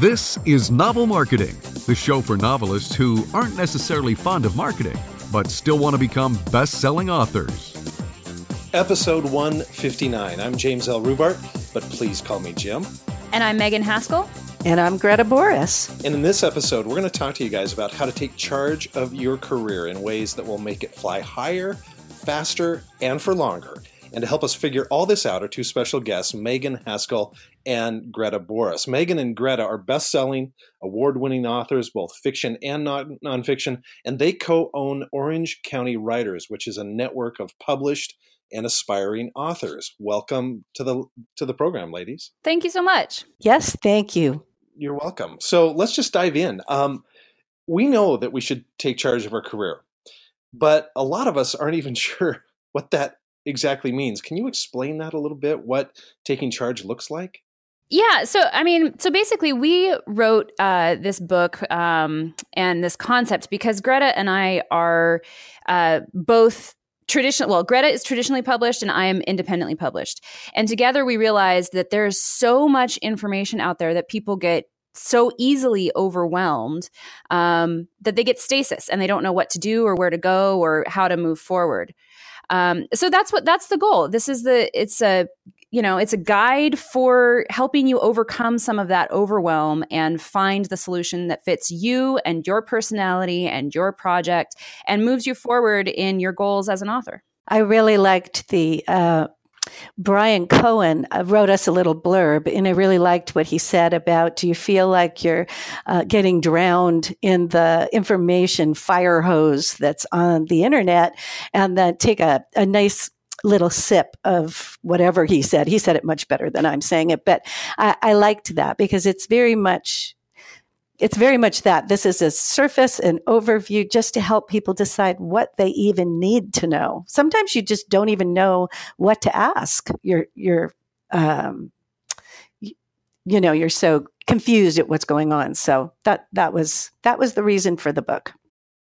This is Novel Marketing, the show for novelists who aren't necessarily fond of marketing, but still want to become best selling authors. Episode 159. I'm James L. Rubart, but please call me Jim. And I'm Megan Haskell. And I'm Greta Boris. And in this episode, we're going to talk to you guys about how to take charge of your career in ways that will make it fly higher, faster, and for longer. And to help us figure all this out are two special guests, Megan Haskell and Greta Boris. Megan and Greta are best selling, award winning authors, both fiction and non- nonfiction, and they co own Orange County Writers, which is a network of published and aspiring authors. Welcome to the to the program, ladies. Thank you so much. Yes, thank you. You're welcome. So let's just dive in. Um, we know that we should take charge of our career, but a lot of us aren't even sure what that exactly means. Can you explain that a little bit? What taking charge looks like? Yeah. So, I mean, so basically, we wrote uh, this book um, and this concept because Greta and I are uh, both traditional well greta is traditionally published and i am independently published and together we realized that there's so much information out there that people get so easily overwhelmed um, that they get stasis and they don't know what to do or where to go or how to move forward um, so that's what that's the goal this is the it's a you know it's a guide for helping you overcome some of that overwhelm and find the solution that fits you and your personality and your project and moves you forward in your goals as an author i really liked the uh, Bryan Cohen uh, wrote us a little blurb, and I really liked what he said about do you feel like you're uh, getting drowned in the information fire hose that's on the internet? And then take a, a nice little sip of whatever he said. He said it much better than I'm saying it, but I, I liked that because it's very much it's very much that this is a surface and overview just to help people decide what they even need to know. Sometimes you just don't even know what to ask. You're you're um, you know you're so confused at what's going on. So that that was that was the reason for the book.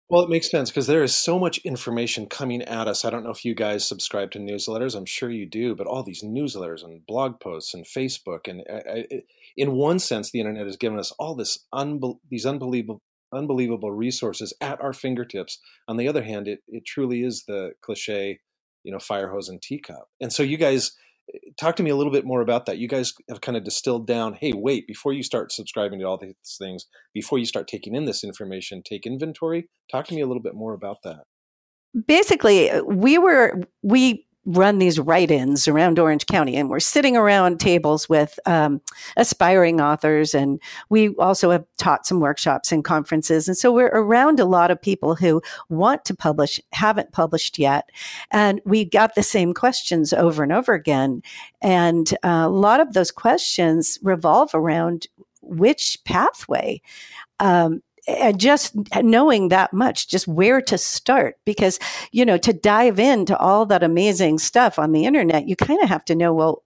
Well, it makes sense because there is so much information coming at us. I don't know if you guys subscribe to newsletters. I'm sure you do, but all these newsletters and blog posts and Facebook, and uh, uh, I, I, in one sense, the internet has given us all this unbe- these unbelievable unbelievable resources at our fingertips. On the other hand, it it truly is the cliche, you know, fire hose and teacup. And so you guys talk to me a little bit more about that. You guys have kind of distilled down, hey, wait, before you start subscribing to all these things, before you start taking in this information, take inventory. Talk to me a little bit more about that. Basically, we were we run these write-ins around Orange County, and we're sitting around tables with um, aspiring authors, and we also have taught some workshops and conferences, and so we're around a lot of people who want to publish, haven't published yet, and we got the same questions over and over again, and uh, a lot of those questions revolve around which pathway. Um, and just knowing that much, just where to start, because, you know, to dive into all that amazing stuff on the internet, you kind of have to know, well,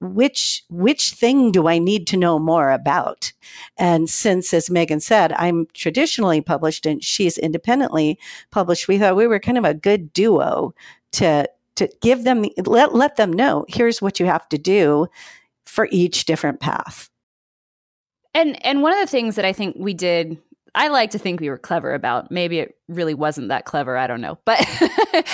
which which thing do I need to know more about? And since, as Megan said, I'm traditionally published and she's independently published, we thought we were kind of a good duo to to give them let let them know here's what you have to do for each different path. And and one of the things that I think we did I like to think we were clever about. Maybe it really wasn't that clever. I don't know. But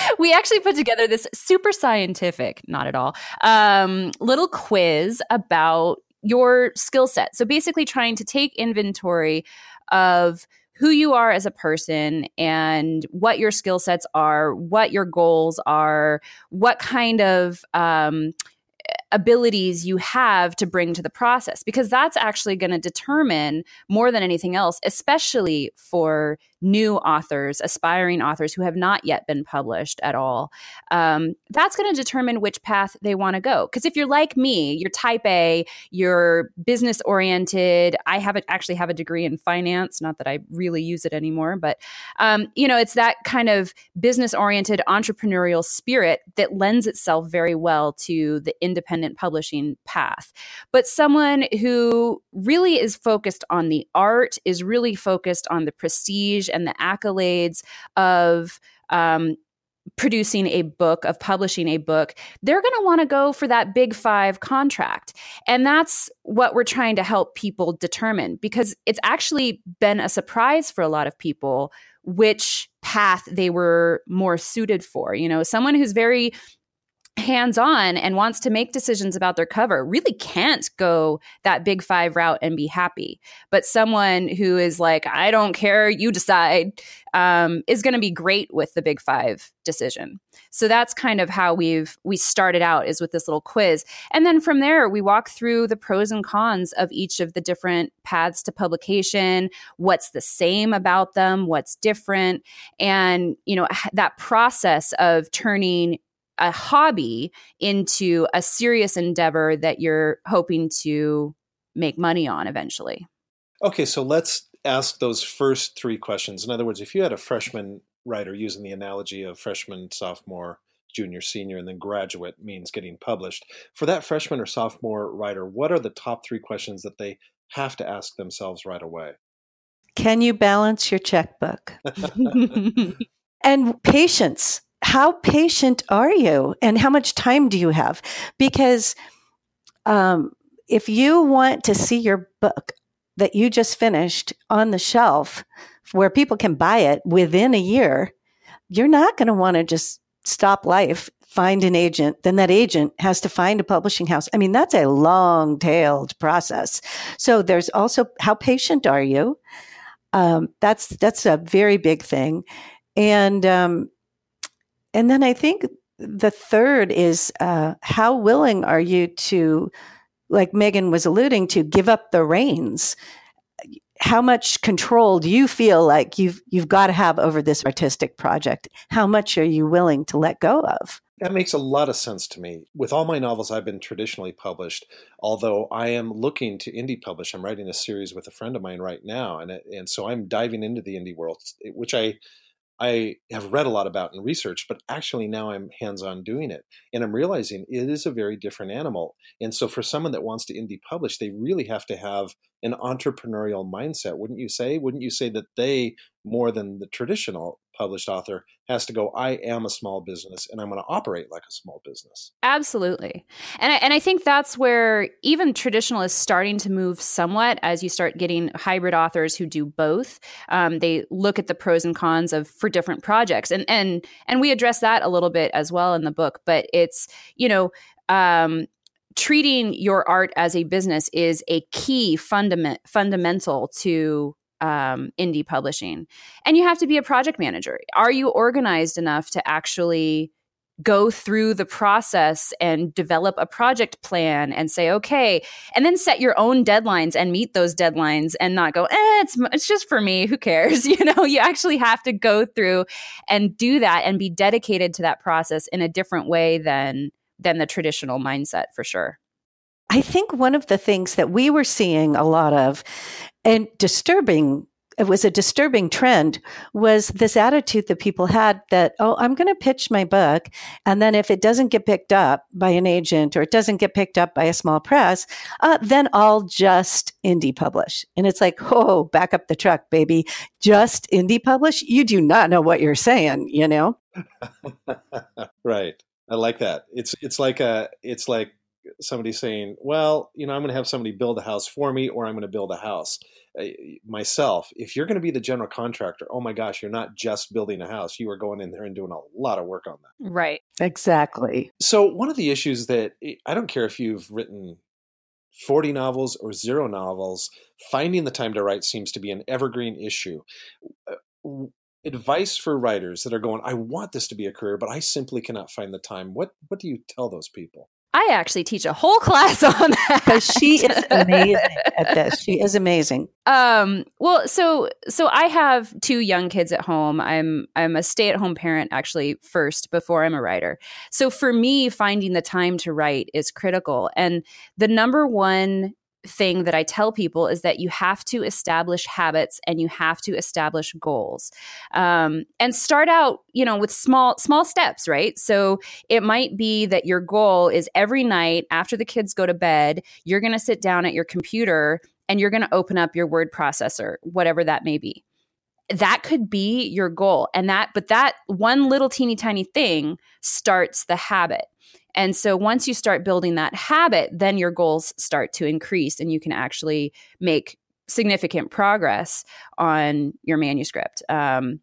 we actually put together this super scientific, not at all, um, little quiz about your skill set. So basically, trying to take inventory of who you are as a person and what your skill sets are, what your goals are, what kind of um, abilities you have to bring to the process because that's actually going to determine more than anything else especially for new authors aspiring authors who have not yet been published at all um, that's going to determine which path they want to go because if you're like me you're type a you're business oriented i have a, actually have a degree in finance not that i really use it anymore but um, you know it's that kind of business oriented entrepreneurial spirit that lends itself very well to the independent publishing path. But someone who really is focused on the art, is really focused on the prestige and the accolades of um, producing a book, of publishing a book, they're going to want to go for that big five contract. And that's what we're trying to help people determine because it's actually been a surprise for a lot of people which path they were more suited for. You know, someone who's very hands on and wants to make decisions about their cover really can't go that big five route and be happy. But someone who is like, I don't care, you decide, um, is going to be great with the big five decision. So that's kind of how we've we started out is with this little quiz, and then from there we walk through the pros and cons of each of the different paths to publication. What's the same about them? What's different? And you know that process of turning a hobby into a serious endeavor that you're hoping to make money on eventually. Okay, so let's ask those first three questions. In other words, if you had a freshman writer using the analogy of freshman, sophomore, junior, senior, and then graduate means getting published, for that freshman or sophomore writer, what are the top three questions that they have to ask themselves right away? Can you balance your checkbook? and patience how patient are you and how much time do you have? Because um, if you want to see your book that you just finished on the shelf where people can buy it within a year, you're not going to want to just stop life, find an agent, then that agent has to find a publishing house. I mean, that's a long tailed process. So there's also how patient are you? Um, that's that's a very big thing, and um, and then I think the third is uh, how willing are you to, like Megan was alluding to, give up the reins? How much control do you feel like you've you've got to have over this artistic project? How much are you willing to let go of? That makes a lot of sense to me. With all my novels, I've been traditionally published, although I am looking to indie publish. I'm writing a series with a friend of mine right now, and and so I'm diving into the indie world, which I I have read a lot about and researched, but actually now I'm hands on doing it. And I'm realizing it is a very different animal. And so for someone that wants to indie publish, they really have to have an entrepreneurial mindset, wouldn't you say? Wouldn't you say that they, more than the traditional published author, has to go, I am a small business and I'm going to operate like a small business? Absolutely. And I, and I think that's where even traditional is starting to move somewhat as you start getting hybrid authors who do both. Um, they look at the pros and cons of for different projects. And, and, and we address that a little bit as well in the book, but it's, you know, um, treating your art as a business is a key fundament fundamental to um, indie publishing. And you have to be a project manager. Are you organized enough to actually go through the process and develop a project plan and say okay and then set your own deadlines and meet those deadlines and not go eh, it's it's just for me. Who cares? You know you actually have to go through and do that and be dedicated to that process in a different way than than the traditional mindset for sure. I think one of the things that we were seeing a lot of and disturbing it was a disturbing trend was this attitude that people had that oh i'm going to pitch my book and then if it doesn't get picked up by an agent or it doesn't get picked up by a small press uh, then i'll just indie publish. And it's like oh back up the truck baby. Just indie publish? You do not know what you're saying you know? Right. I like that. It's it's like a it's like somebody saying, "Well, you know, I'm going to have somebody build a house for me, or I'm going to build a house uh, myself." If you're going to be the general contractor, oh my gosh, you're not just building a house; you are going in there and doing a lot of work on that. Right. Exactly. So one of the issues that I don't care if you've written 40 novels or zero novels, finding the time to write seems to be an evergreen issue. Uh, advice for writers that are going, I want this to be a career, but I simply cannot find the time. What what do you tell those people? I actually teach a whole class on that because she is amazing at this. She is amazing. Um, well, so so I have two young kids at home. I'm I'm a stay at home parent actually first before I'm a writer. So for me, finding the time to write is critical. And the number one thing that I tell people is that you have to establish habits and you have to establish goals, um, and start out, you know, with small small steps, right? So it might be that your goal is every night after the kids go to bed, you're going to sit down at your computer and you're going to open up your word processor, whatever that may be that could be your goal and that but that one little teeny tiny thing starts the habit and so once you start building that habit then your goals start to increase and you can actually make significant progress on your manuscript. Um,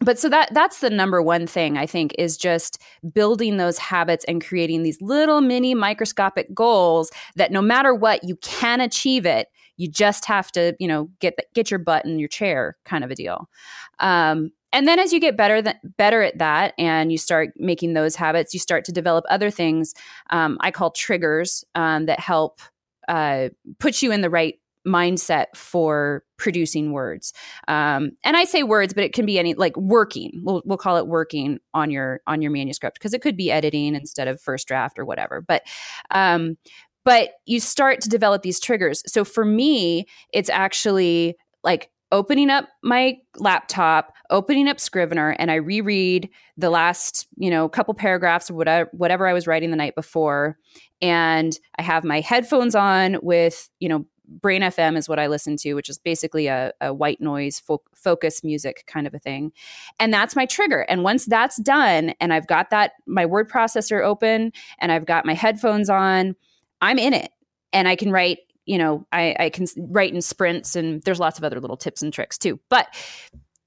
but so that that's the number one thing i think is just building those habits and creating these little mini microscopic goals that no matter what you can achieve it. You just have to you know get get your butt in your chair kind of a deal. Um, and then as you get better th- better at that and you start making those habits you start to develop other things um, i call triggers um, that help uh, put you in the right mindset for producing words. Um, and i say words but it can be any like working. We'll, we'll call it working on your on your manuscript because it could be editing instead of first draft or whatever. But um, but you start to develop these triggers. So for me it's actually like opening up my laptop opening up scrivener and i reread the last you know couple paragraphs of whatever whatever i was writing the night before and i have my headphones on with you know Brain FM is what I listen to, which is basically a, a white noise fo- focus music kind of a thing. And that's my trigger. And once that's done, and I've got that, my word processor open, and I've got my headphones on, I'm in it. And I can write, you know, I, I can write in sprints, and there's lots of other little tips and tricks too. But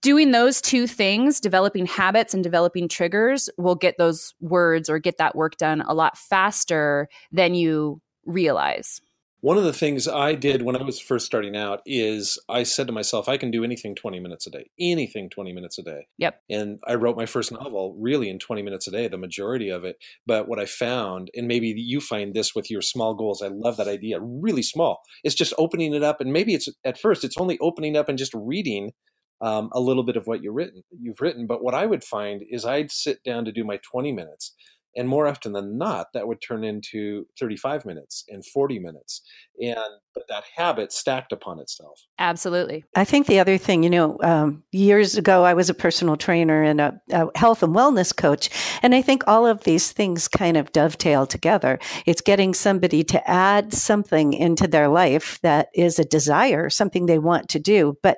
doing those two things, developing habits and developing triggers, will get those words or get that work done a lot faster than you realize. One of the things I did when I was first starting out is I said to myself, I can do anything 20 minutes a day, anything 20 minutes a day. Yep. And I wrote my first novel really in 20 minutes a day, the majority of it. But what I found, and maybe you find this with your small goals, I love that idea, really small. It's just opening it up. And maybe it's at first, it's only opening up and just reading um, a little bit of what you've written. You've written. But what I would find is I'd sit down to do my 20 minutes and more often than not that would turn into 35 minutes and 40 minutes and but that habit stacked upon itself. Absolutely. I think the other thing you know um, years ago i was a personal trainer and a, a, health and wellness coach and i think all of these things kind of dovetail together. It's getting somebody to add something into their life that is a desire something they want to do but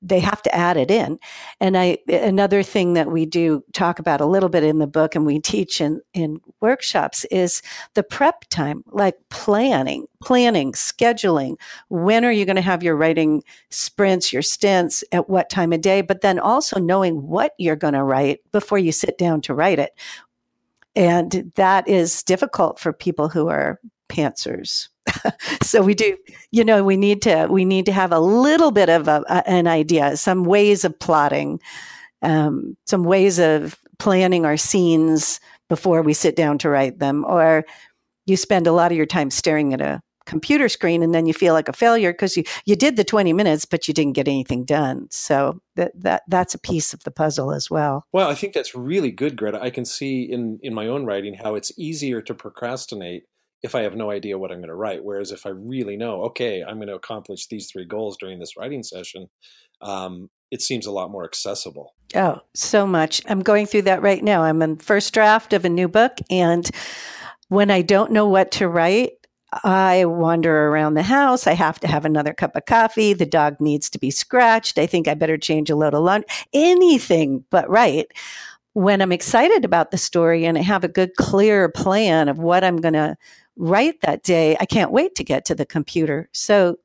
they have to add it in. And I another thing that we do talk about a little bit in the book and we teach in in workshops is the prep time, like planning, planning, scheduling. When are you going to have your writing sprints, your stints, at what time of day, but then also knowing what you're going to write before you sit down to write it. And that is difficult for people who are pantsers. so we do, you know, we need to we need to have a little bit of a, a, an idea, some ways of plotting, um, some ways of planning our scenes before we sit down to write them, or you spend a lot of your time staring at a computer screen and then you feel like a failure because you, you did the 20 minutes but you didn't get anything done. So that, that that's a piece of the puzzle as well. Well i think that's really good greta. I can see in in my own writing how it's easier to procrastinate if I have no idea what I'm going to write. Whereas if I really know, okay, I'm going to accomplish these three goals during this writing session, um, it seems a lot more accessible. Oh, so much. I'm going through that write now. I'm in first draft of a new book. And when I don't know what to write, I wander around the house. I have to have another cup of coffee. The dog needs to be scratched. I think I better change a load of lunch. Anything but right. When I'm excited about the story and I have a good, clear plan of what I'm going to write that day, I can't wait to get to the computer. So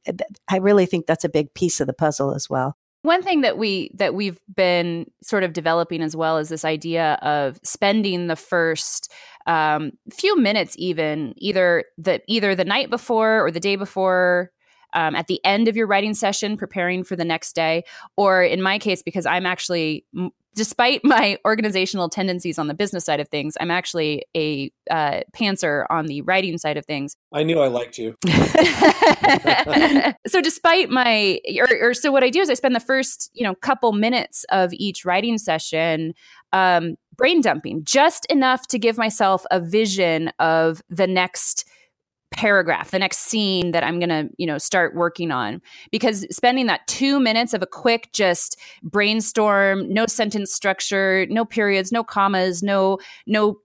I really think that's a big piece of the puzzle as well. One thing that we that we've been sort of developing as well is this idea of spending the first um, few minutes, even either the either the night before or the day before um, at the end of your writing session preparing for the next day or in my case because i'm actually despite my organizational tendencies on the business side of things, I'm actually a uh, pantser on the writing side of things. I knew I liked you. so, despite my, or, or, so what I do is I spend the first, you know, couple minutes of each writing session um, brain dumping, just enough to give myself a vision of the next paragraph, the next scene that I'm going to, you know, start working on. Because spending that two minutes of a quick just brainstorm, no sentence structure, no periods, no commas, no, no,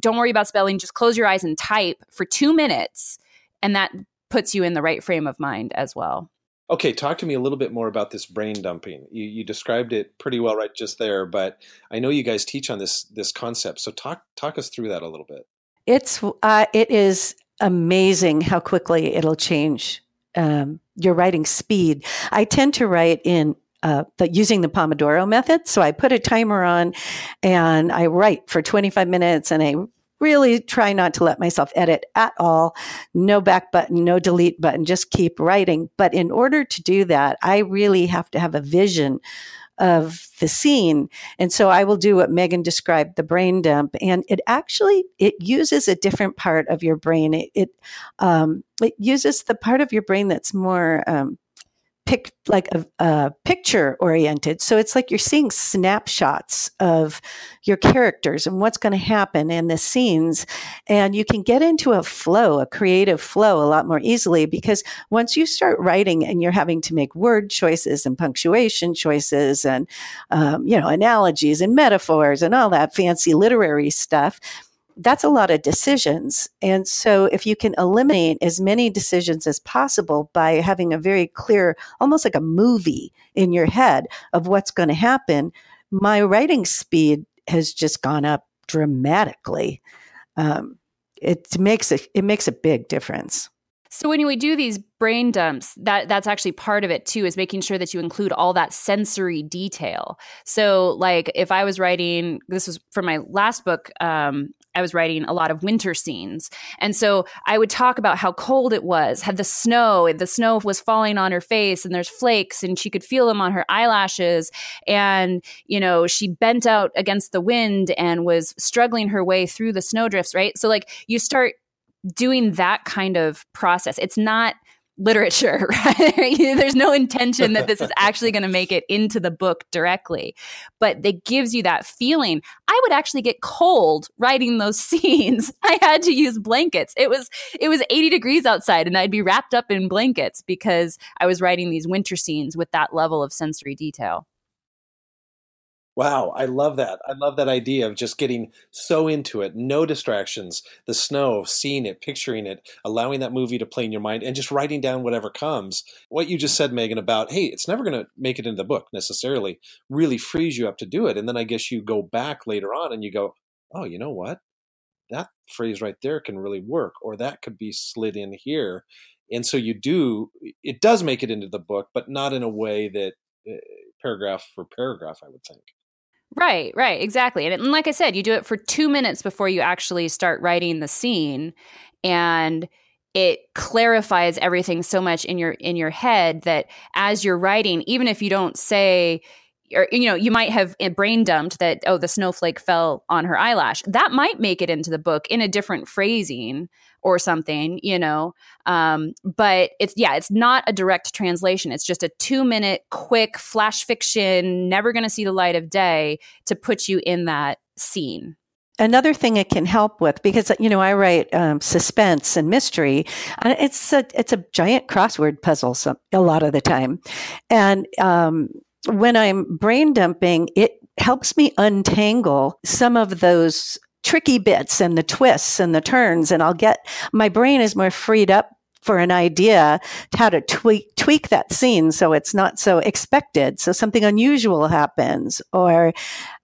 don't worry about spelling, just close your eyes and type for two minutes. And that puts you in the right frame of mind as well. Okay, talk to me a little bit more about this brain dumping. You, you described it pretty well right just there, but I know you guys teach on this this concept. So talk talk us through that a little bit. It's uh, it is amazing how quickly it'll change um, your writing speed. I tend to write in uh, the, using the Pomodoro method. So I put a timer on and I write for 25 minutes and I really try not to let myself edit at all. No back button, no delete button, just keep writing. But in order to do that, I really have to have a vision of the scene. And so I will do what Megan described, the brain dump. And it actually, it uses a different part of your brain. It, it, um, it uses the part of your brain that's more, um, pic like a, a picture oriented. So it's like you're seeing snapshots of your characters and what's going to happen in the scenes. And you can get into a flow a creative flow a lot more easily because once you start writing and you're having to make word choices and punctuation choices and um, you know analogies and metaphors and all that fancy literary stuff that's a lot of decisions. And so, if you can eliminate as many decisions as possible by having a very clear, almost like a movie in your head of what's going to happen, my writing speed has just gone up dramatically. Um, it makes a it makes a big difference. So when we do these brain dumps, that that's actually part of it too, is making sure that you include all that sensory detail. So like if I was writing, this was for my last book, um, I was writing a lot of winter scenes. And so I would talk about how cold it was, had the snow, the snow was falling on her face and there's flakes and she could feel them on her eyelashes. And, you know, she bent out against the wind and was struggling her way through the snowdrifts, right? So like you start doing that kind of process. It's not literature, right? There's no intention that this is actually going to make it into the book directly, but it gives you that feeling. I would actually get cold writing those scenes. I had to use blankets. It was it was 80 degrees outside and I'd be wrapped up in blankets because I was writing these winter scenes with that level of sensory detail. Wow, I love that. I love that idea of just getting so into it, no distractions, the snow, seeing it, picturing it, allowing that movie to play in your mind, and just writing down whatever comes. What you just said, Megan, about, hey, it's never going to make it into the book necessarily, really frees you up to do it. And then I guess you go back later on and you go, oh, you know what? That phrase right there can really work, or that could be slid in here. And so you do, it does make it into the book, but not in a way that uh, paragraph for paragraph, I would think. Right, right, exactly. And, and like I said, you do it for two minutes before you actually start writing the scene, and it clarifies everything so much in your in your head that as you're writing, even if you don't say or you know you might have eh, brain dumped that oh the snowflake fell on her eyelash that might make it into the book in a different phrasing or something you know um, but it's yeah it's not a direct translation. It's just a two minute quick flash fiction never going to see the light of day to put you in that scene. Another thing it can help with, because you know I write um, suspense and mystery, and it's a it's a giant crossword puzzle some, a lot of the time, and um, when I'm brain dumping, it helps me untangle some of those tricky bits and the twists and the turns. And I'll get my brain is more freed up for an idea to how to tweak tweak that scene so it's not so expected. So something unusual happens, or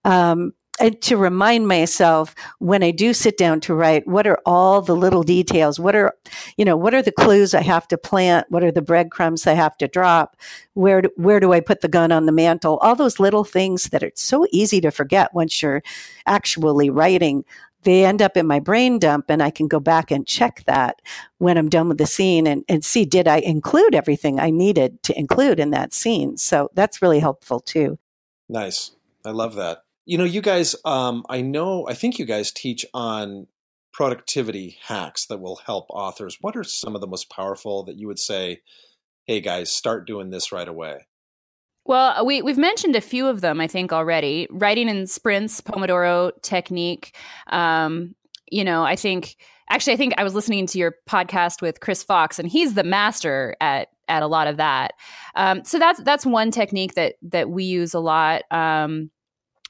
um, to remind myself when I do sit down to write, what are all the little details? What are, you know, what are the clues I have to plant? What are the breadcrumbs I have to drop? Where do, where do I put the gun on the mantle? All those little things that are so easy to forget once you're actually writing. They end up in my brain dump, and I can go back and check that when I'm done with the scene and, and see did I include everything I needed to include in that scene. So that's really helpful too. Nice. I love that. You know, you guys, um, I know, I think you guys teach on productivity hacks that will help authors. What are some of the most powerful that you would say, hey guys, start doing this right away? Well, we, we've mentioned a few of them, I think, already. Writing in sprints, Pomodoro technique. Um, you know, I think actually, I think I was listening to your podcast with Chris Fox, and he's the master at at a lot of that. Um, so that's that's one technique that that we use a lot. Um,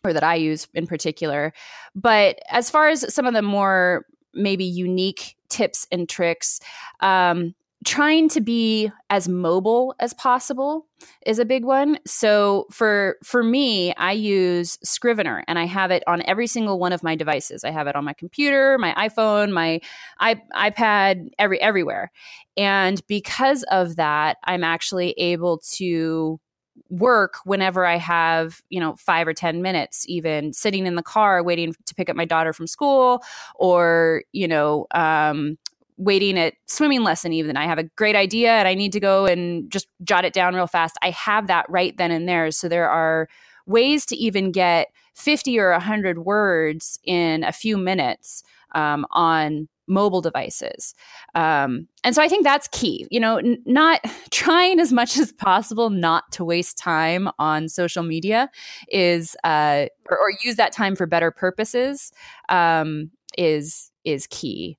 or that I use in particular. But as far as some of the more maybe unique tips and tricks, um, trying to be as mobile as possible is a big one. So for for me i use scrivener and i have it on every single one of my devices. I have it on my computer my iphone my ipad every everywhere. And because of that i'm actually able to work whenever I have, you know, five or 10 minutes, even sitting in the car waiting to pick up my daughter from school or, you know, um, waiting at swimming lesson even. I have a great idea and i need to go and just jot it down real fast. I have that right then and there. So there are ways to even get 50 or 100 words in a few minutes um, on mobile devices. Um, and so i think that's key you know n- not trying as much as possible not to waste time on social media is uh, or, or, use that time for better purposes um, is is key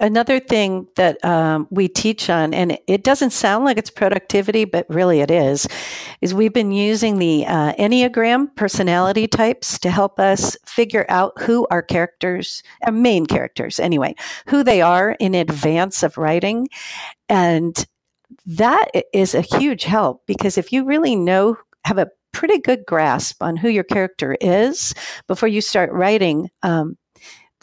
Another thing that um, we teach on, and it doesn't sound like it's productivity, but really it is, is we've been using the uh, Enneagram personality types to help us figure out who our characters, our main characters anyway, who they are in advance of writing. And that is a huge help because if you really know, have a pretty good grasp on who your character is before you start writing, um,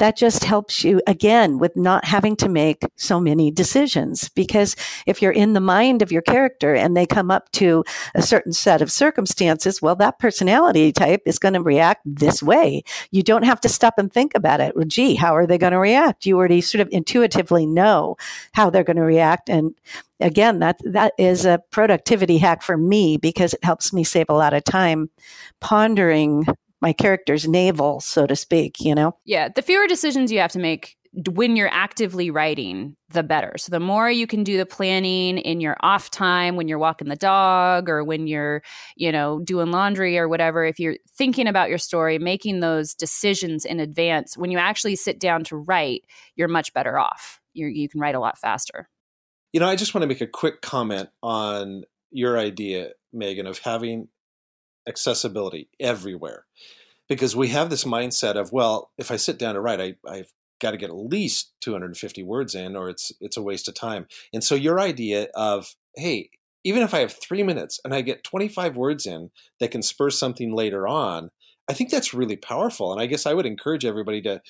that just helps you again with not having to make so many decisions. Because if you're in the mind of your character and they come up to a certain set of circumstances, well, that personality type is going to react this way. You don't have to stop and think about it. Well, gee, how are they going to react? You already sort of intuitively know how they're going to react. And again, that that is a productivity hack for me because it helps me save a lot of time pondering my character's navel, so to speak, you know? Yeah. The fewer decisions you have to make when you're actively writing, the better. So the more you can do the planning in your off time when you're walking the dog or when you're, you know, doing laundry or whatever, if you're thinking about your story, making those decisions in advance, when you actually sit down to write, you're much better off. you you can write a lot faster. You know, I just want to make a quick comment on your idea, Megan, of having accessibility everywhere. Because we have this mindset of well if i sit down to write I, i've got to get at least 250 words in or it's it's a waste of time. And so your idea of hey even if i have three minutes and i get 25 words in that can spur something later on i think that's really powerful. And i guess i would encourage everybody to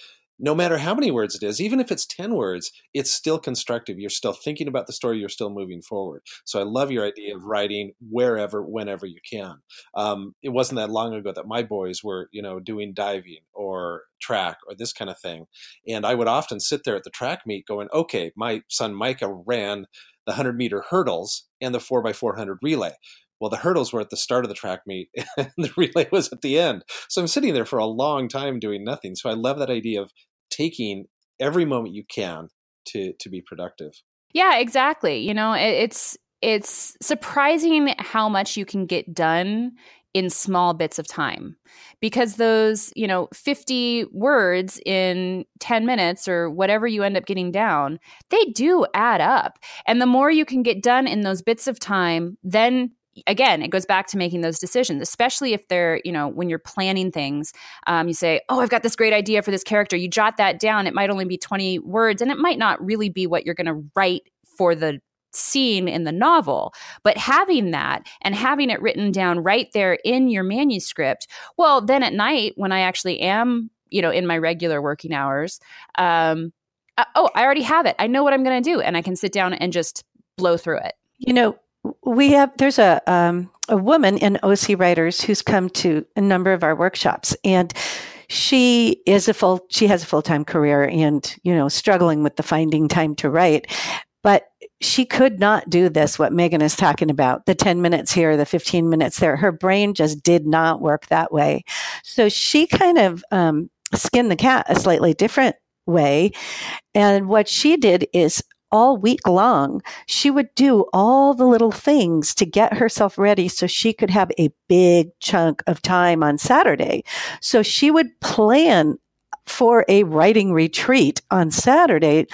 no matter how many words it is, even if it's 10 words, it's still constructive. You're still thinking about the story, you're still moving forward. So I love your idea of writing wherever, whenever you can. Um, it wasn't that long ago that my boys were, you know, doing diving or track or this kind of thing. And I would often sit there at the track meet going, okay, my son Micah ran the 100 meter hurdles and the 4x400 relay. Well, the hurdles were at the start of the track meet and the relay was at the end. So I'm sitting there for a long time doing nothing. So I love that idea of taking every moment you can to to be productive. Yeah, exactly. You know, it, it's it's surprising how much you can get done in small bits of time because those you know 50 words in 10 minutes or whatever you end up getting down they do add up and the more you can get done in those bits of time then again, it goes back to making those decisions, especially if they're, you know, when you're planning things, um, you say, oh, I've got this great idea for this character. You jot that down. It might only be 20 words and it might not really be what you're going to write for the scene in the novel. But having that and having it written down right there in your manuscript, well, then at night when I actually am, you know, in my regular working hours, um, uh, oh, I already have it. I know what I'm going to do. And I can sit down and just blow through it. You know, we have there's a um, a woman in OC Writers who's come to a number of our workshops, and she is a full she has a full time career, and you know struggling with the finding time to write, but she could not do this what Megan is talking about the 10 minutes here the 15 minutes there. Her brain just did not work that way. So she kind of um, skinned the cat a slightly different way and what she did is all week long, she would do all the little things to get herself ready so she could have a big chunk of time on Saturday. So she would plan for a writing retreat on Saturday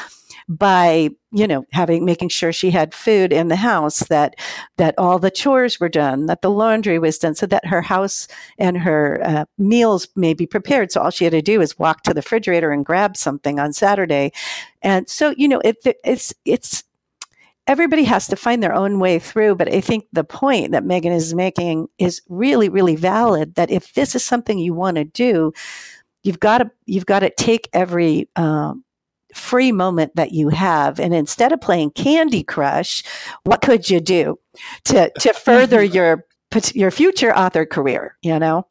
by you know having making sure she had food in the house that that all the chores were done that the laundry was done so that her house and her uh, meals may be prepared so all she had to do is walk to the refrigerator and grab something on saturday and so you know it, it's it's everybody has to find their own way through. But I think the point that Megan is making is really, really valid. That if this is something you want to do, you've got to you've got to take every um, free moment that you have, and instead of playing Candy Crush, what could you do to to mm-hmm. further your your future author career? You know,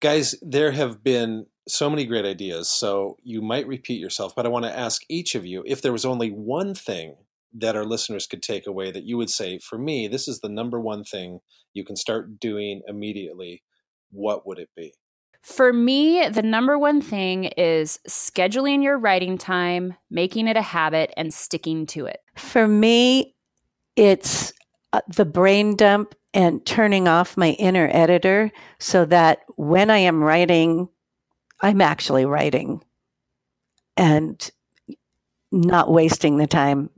guys, there have been so many great ideas. So you might repeat yourself, but I want to ask each of you if there was only one thing that our listeners could take away that you would say, for me, this is the number one thing you can start doing immediately, what would it be? For me, the number one thing is scheduling your writing time, making it a habit, and sticking to it. For me, it's uh, the brain dump and turning off my inner editor so that when I am writing, I'm actually writing and not wasting the time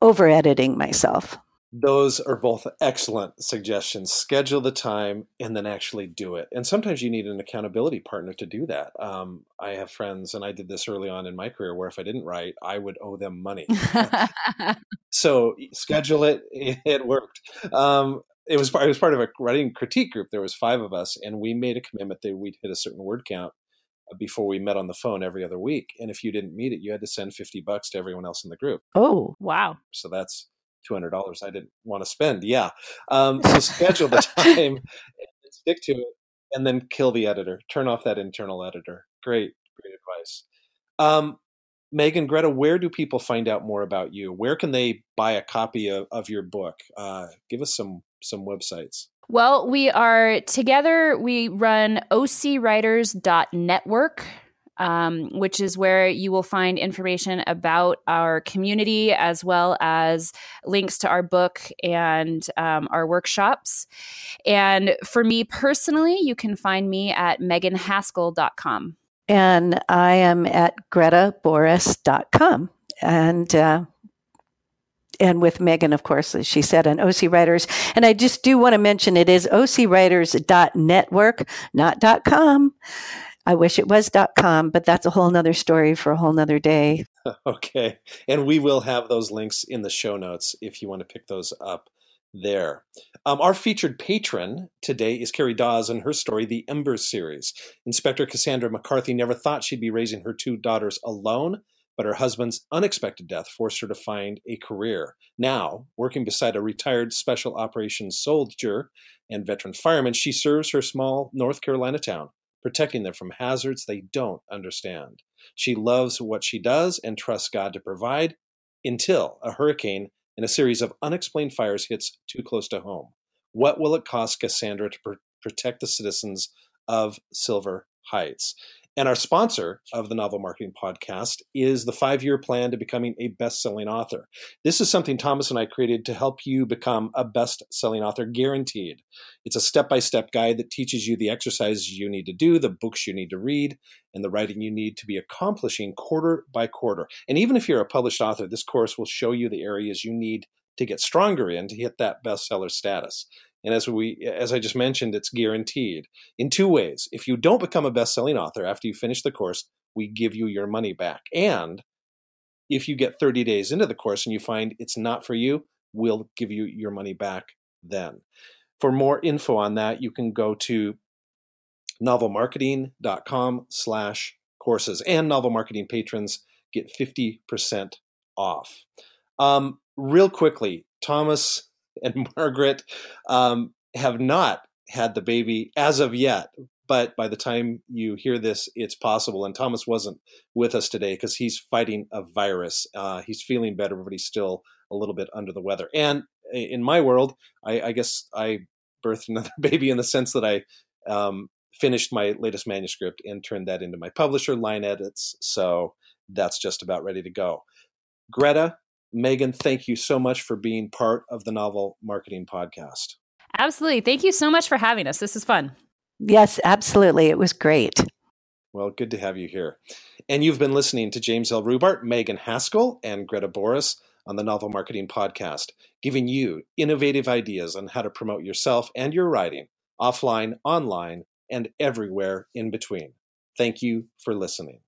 over editing myself. Those are both excellent suggestions. Schedule the time and then actually do it. And sometimes you need an accountability partner to do that. Um, I have friends, and I did this early on in my career, where if I didn't write, I would owe them money. so schedule it. It worked. Um, it was it was part of a writing critique group. There was five of us, and we made a commitment that we'd hit a certain word count before we met on the phone every other week. And if you didn't meet it, you had to send 50 bucks to everyone else in the group. Oh, wow. So that's $200 I didn't want to spend. Yeah. Um, so schedule the time and stick to it and then kill the editor. Turn off that internal editor. Great, great advice. Um, Megan, Greta, where do people find out more about you? Where can they buy a copy of, of your book? Uh, give us some some websites. Well, we are together. We run ocwriters.network, um, which is where you will find information about our community as well as links to our book and um, our workshops. And for me personally, you can find me at meganhaskell.com. And I am at gretaboris.com. And uh, and with Megan, of course, as she said, on OC Writers. And I just do want to mention it is ocwriters.network, not .com. I wish it was .com, but that's a whole nother story for a whole nother day. Okay. And we will have those links in the show notes if you want to pick those up there. Um, our featured patron today is Carrie Dawes and her story, The Embers series. Inspector Cassandra McCarthy never thought she'd be raising her two daughters alone, but her husband's unexpected death forced her to find a career. Now, working beside a retired special operations soldier and veteran fireman, she serves her small North Carolina town, protecting them from hazards they don't understand. She loves what she does and trusts God to provide until a hurricane and a series of unexplained fires hits too close to home. What will it cost Cassandra to pr- protect the citizens of Silver Heights? And our sponsor of the Novel Marketing Podcast is the five year plan to becoming a best selling author. This is something Thomas and I created to help you become a best selling author guaranteed. It's a step by step guide that teaches you the exercises you need to do, the books you need to read, and the writing you need to be accomplishing quarter by quarter. And even if you're a published author, this course will show you the areas you need to get stronger in to hit that bestseller status. And as we as I just mentioned, it's guaranteed in two ways. If you don't become a best-selling author after you finish the course, we give you your money back. And if you get 30 days into the course and you find it's not for you, we'll give you your money back then. For more info on that, you can go to novelmarketing.com slash courses and novel marketing patrons get 50% off. Um, real quickly, Thomas and Margaret um, have not had the baby as of yet. But by the time you hear this, it's possible. And Thomas wasn't with us today because he's fighting a virus. Uh, he's feeling better, but he's still a little bit under the weather. And in my world, I, I guess I birthed another baby in the sense that I um, finished my latest manuscript and turned that into my publisher line edits. So that's just about ready to go. Greta, Megan, thank you so much for being part of the Novel Marketing Podcast. Absolutely. Thank you so much for having us. This is fun. Yes, absolutely. It was great. Well, good to have you here. And you've been listening to James L. Rubart, Megan Haskell, and Greta Boris on the Novel Marketing Podcast, giving you innovative ideas on how to promote yourself and your writing offline, online, and everywhere in between. Thank you for listening.